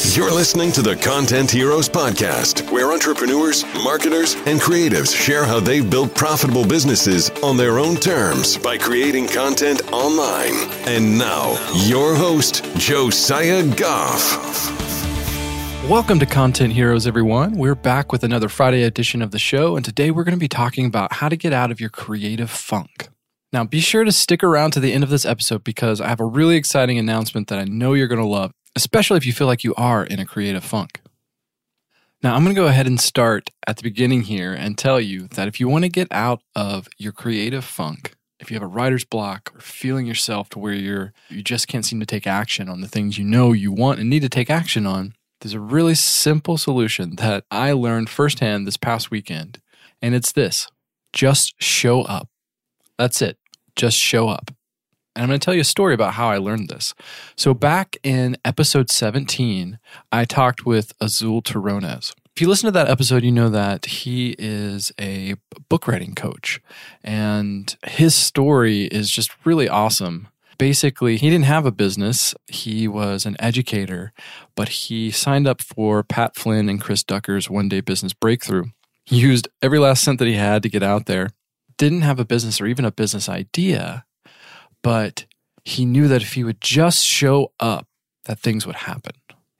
You're listening to the Content Heroes Podcast, where entrepreneurs, marketers, and creatives share how they've built profitable businesses on their own terms by creating content online. And now, your host, Josiah Goff. Welcome to Content Heroes, everyone. We're back with another Friday edition of the show, and today we're going to be talking about how to get out of your creative funk. Now, be sure to stick around to the end of this episode because I have a really exciting announcement that I know you're going to love, especially if you feel like you are in a creative funk. Now, I'm going to go ahead and start at the beginning here and tell you that if you want to get out of your creative funk, if you have a writer's block or feeling yourself to where you're you just can't seem to take action on the things you know you want and need to take action on, there's a really simple solution that I learned firsthand this past weekend, and it's this: just show up. That's it. Just show up. And I'm going to tell you a story about how I learned this. So, back in episode 17, I talked with Azul Terronez. If you listen to that episode, you know that he is a book writing coach. And his story is just really awesome. Basically, he didn't have a business, he was an educator, but he signed up for Pat Flynn and Chris Ducker's one day business breakthrough. He used every last cent that he had to get out there didn't have a business or even a business idea, but he knew that if he would just show up, that things would happen.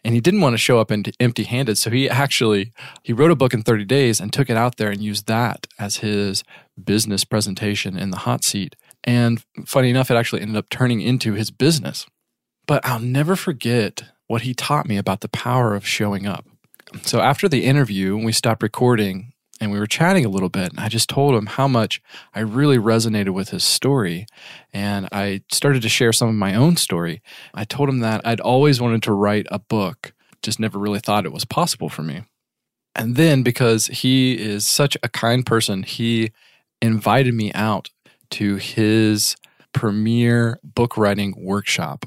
And he didn't want to show up empty handed. So he actually he wrote a book in 30 days and took it out there and used that as his business presentation in the hot seat. And funny enough, it actually ended up turning into his business. But I'll never forget what he taught me about the power of showing up. So after the interview, we stopped recording and we were chatting a little bit and i just told him how much i really resonated with his story and i started to share some of my own story. I told him that i'd always wanted to write a book just never really thought it was possible for me. And then because he is such a kind person he invited me out to his premier book writing workshop.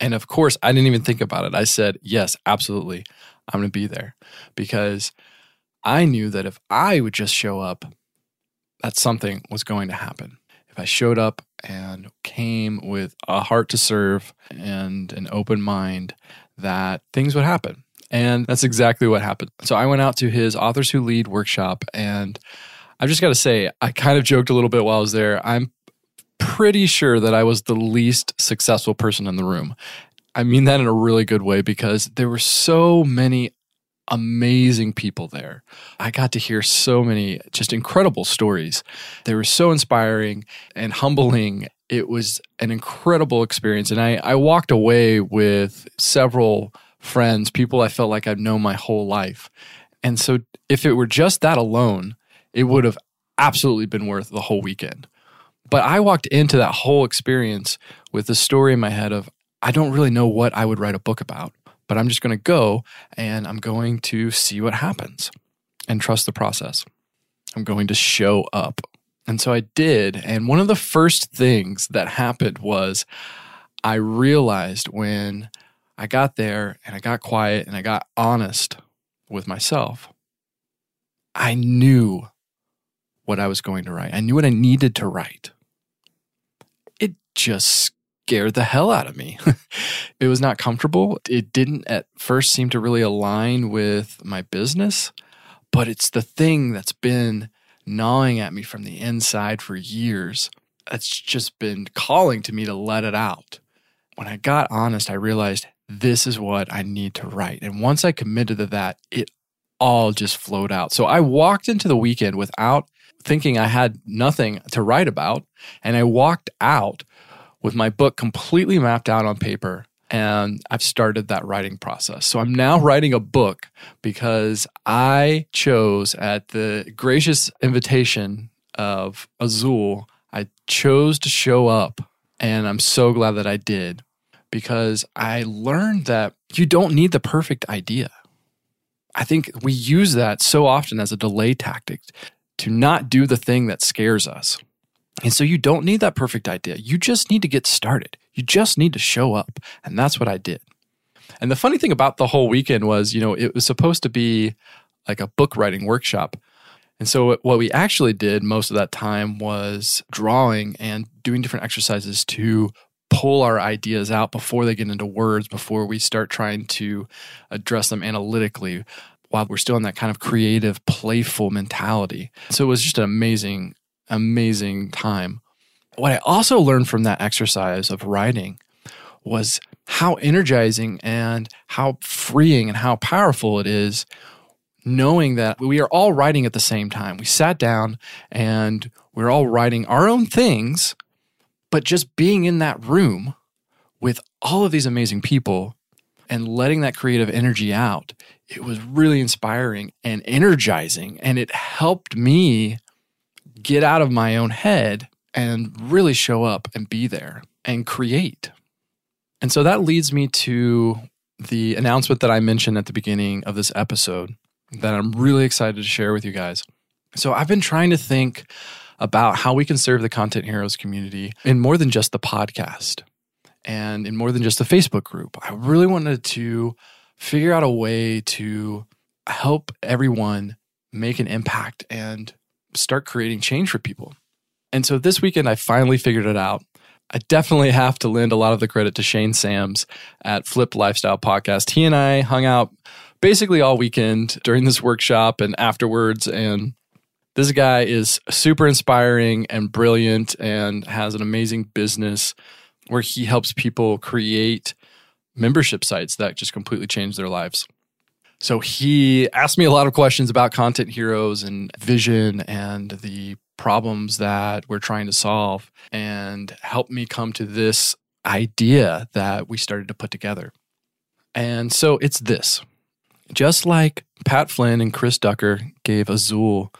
And of course i didn't even think about it. I said yes absolutely i'm going to be there. Because I knew that if I would just show up, that something was going to happen. If I showed up and came with a heart to serve and an open mind, that things would happen. And that's exactly what happened. So I went out to his Authors Who Lead workshop, and I've just got to say, I kind of joked a little bit while I was there. I'm pretty sure that I was the least successful person in the room. I mean that in a really good way because there were so many amazing people there. I got to hear so many just incredible stories. They were so inspiring and humbling. It was an incredible experience. And I, I walked away with several friends, people I felt like I'd known my whole life. And so if it were just that alone, it would have absolutely been worth the whole weekend. But I walked into that whole experience with the story in my head of, I don't really know what I would write a book about but I'm just going to go and I'm going to see what happens and trust the process. I'm going to show up. And so I did. And one of the first things that happened was I realized when I got there and I got quiet and I got honest with myself, I knew what I was going to write. I knew what I needed to write. It just scared the hell out of me. it was not comfortable. It didn't at first seem to really align with my business, but it's the thing that's been gnawing at me from the inside for years. It's just been calling to me to let it out. When I got honest, I realized this is what I need to write. And once I committed to that, it all just flowed out. So I walked into the weekend without thinking I had nothing to write about. And I walked out with my book completely mapped out on paper and I've started that writing process. So I'm now writing a book because I chose at the gracious invitation of Azul, I chose to show up and I'm so glad that I did because I learned that you don't need the perfect idea. I think we use that so often as a delay tactic to not do the thing that scares us. And so you don't need that perfect idea. You just need to get started. You just need to show up. And that's what I did. And the funny thing about the whole weekend was, you know, it was supposed to be like a book writing workshop. And so what we actually did most of that time was drawing and doing different exercises to pull our ideas out before they get into words, before we start trying to address them analytically while we're still in that kind of creative, playful mentality. So it was just an amazing, amazing time. What I also learned from that exercise of writing was how energizing and how freeing and how powerful it is knowing that we are all writing at the same time. We sat down and we're all writing our own things, but just being in that room with all of these amazing people and letting that creative energy out, it was really inspiring and energizing. And it helped me get out of my own head and really show up and be there and create. And so that leads me to the announcement that I mentioned at the beginning of this episode that I'm really excited to share with you guys. So I've been trying to think about how we can serve the Content Heroes community in more than just the podcast and in more than just the Facebook group. I really wanted to figure out a way to help everyone make an impact and start creating change for people. And so this weekend, I finally figured it out. I definitely have to lend a lot of the credit to Shane Sams at Flipped Lifestyle Podcast. He and I hung out basically all weekend during this workshop and afterwards. And this guy is super inspiring and brilliant and has an amazing business where he helps people create membership sites that just completely change their lives. So he asked me a lot of questions about content heroes and vision and the problems that we're trying to solve and helped me come to this idea that we started to put together. And so it's this just like Pat Flynn and Chris Ducker gave Azul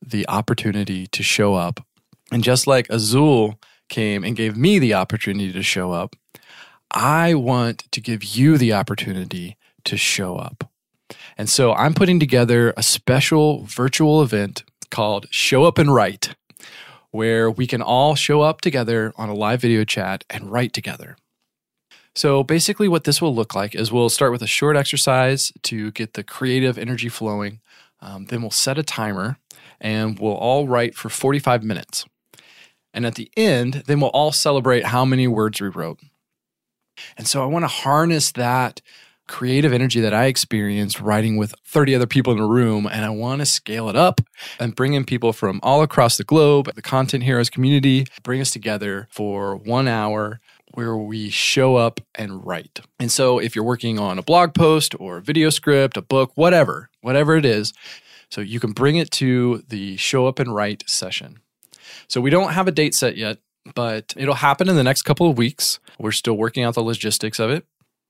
the opportunity to show up, and just like Azul came and gave me the opportunity to show up, I want to give you the opportunity to show up. And so I'm putting together a special virtual event called Show Up and Write, where we can all show up together on a live video chat and write together. So basically, what this will look like is we'll start with a short exercise to get the creative energy flowing. Um, then we'll set a timer and we'll all write for 45 minutes. And at the end, then we'll all celebrate how many words we wrote. And so I want to harness that creative energy that I experienced writing with 30 other people in a room. And I want to scale it up and bring in people from all across the globe, the Content Heroes community, bring us together for one hour where we show up and write. And so if you're working on a blog post or a video script, a book, whatever, whatever it is, so you can bring it to the show up and write session. So we don't have a date set yet, but it'll happen in the next couple of weeks. We're still working out the logistics of it.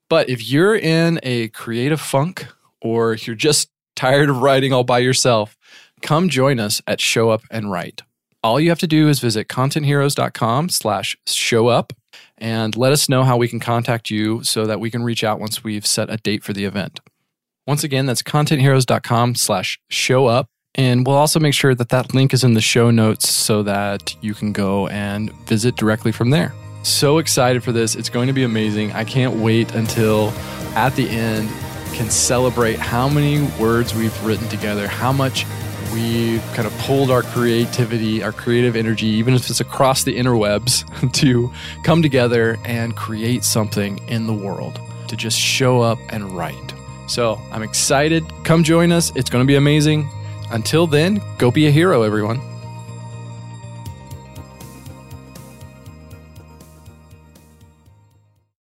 But if you're in a creative funk or you're just tired of writing all by yourself, come join us at Show Up and Write. All you have to do is visit contentheroes.com slash show up and let us know how we can contact you so that we can reach out once we've set a date for the event. Once again, that's contentheroes.com slash show up. And we'll also make sure that that link is in the show notes so that you can go and visit directly from there. So excited for this. It's going to be amazing. I can't wait until at the end can celebrate how many words we've written together, how much we kind of pulled our creativity, our creative energy, even if it's across the interwebs, to come together and create something in the world, to just show up and write. So I'm excited. Come join us. It's going to be amazing. Until then, go be a hero, everyone.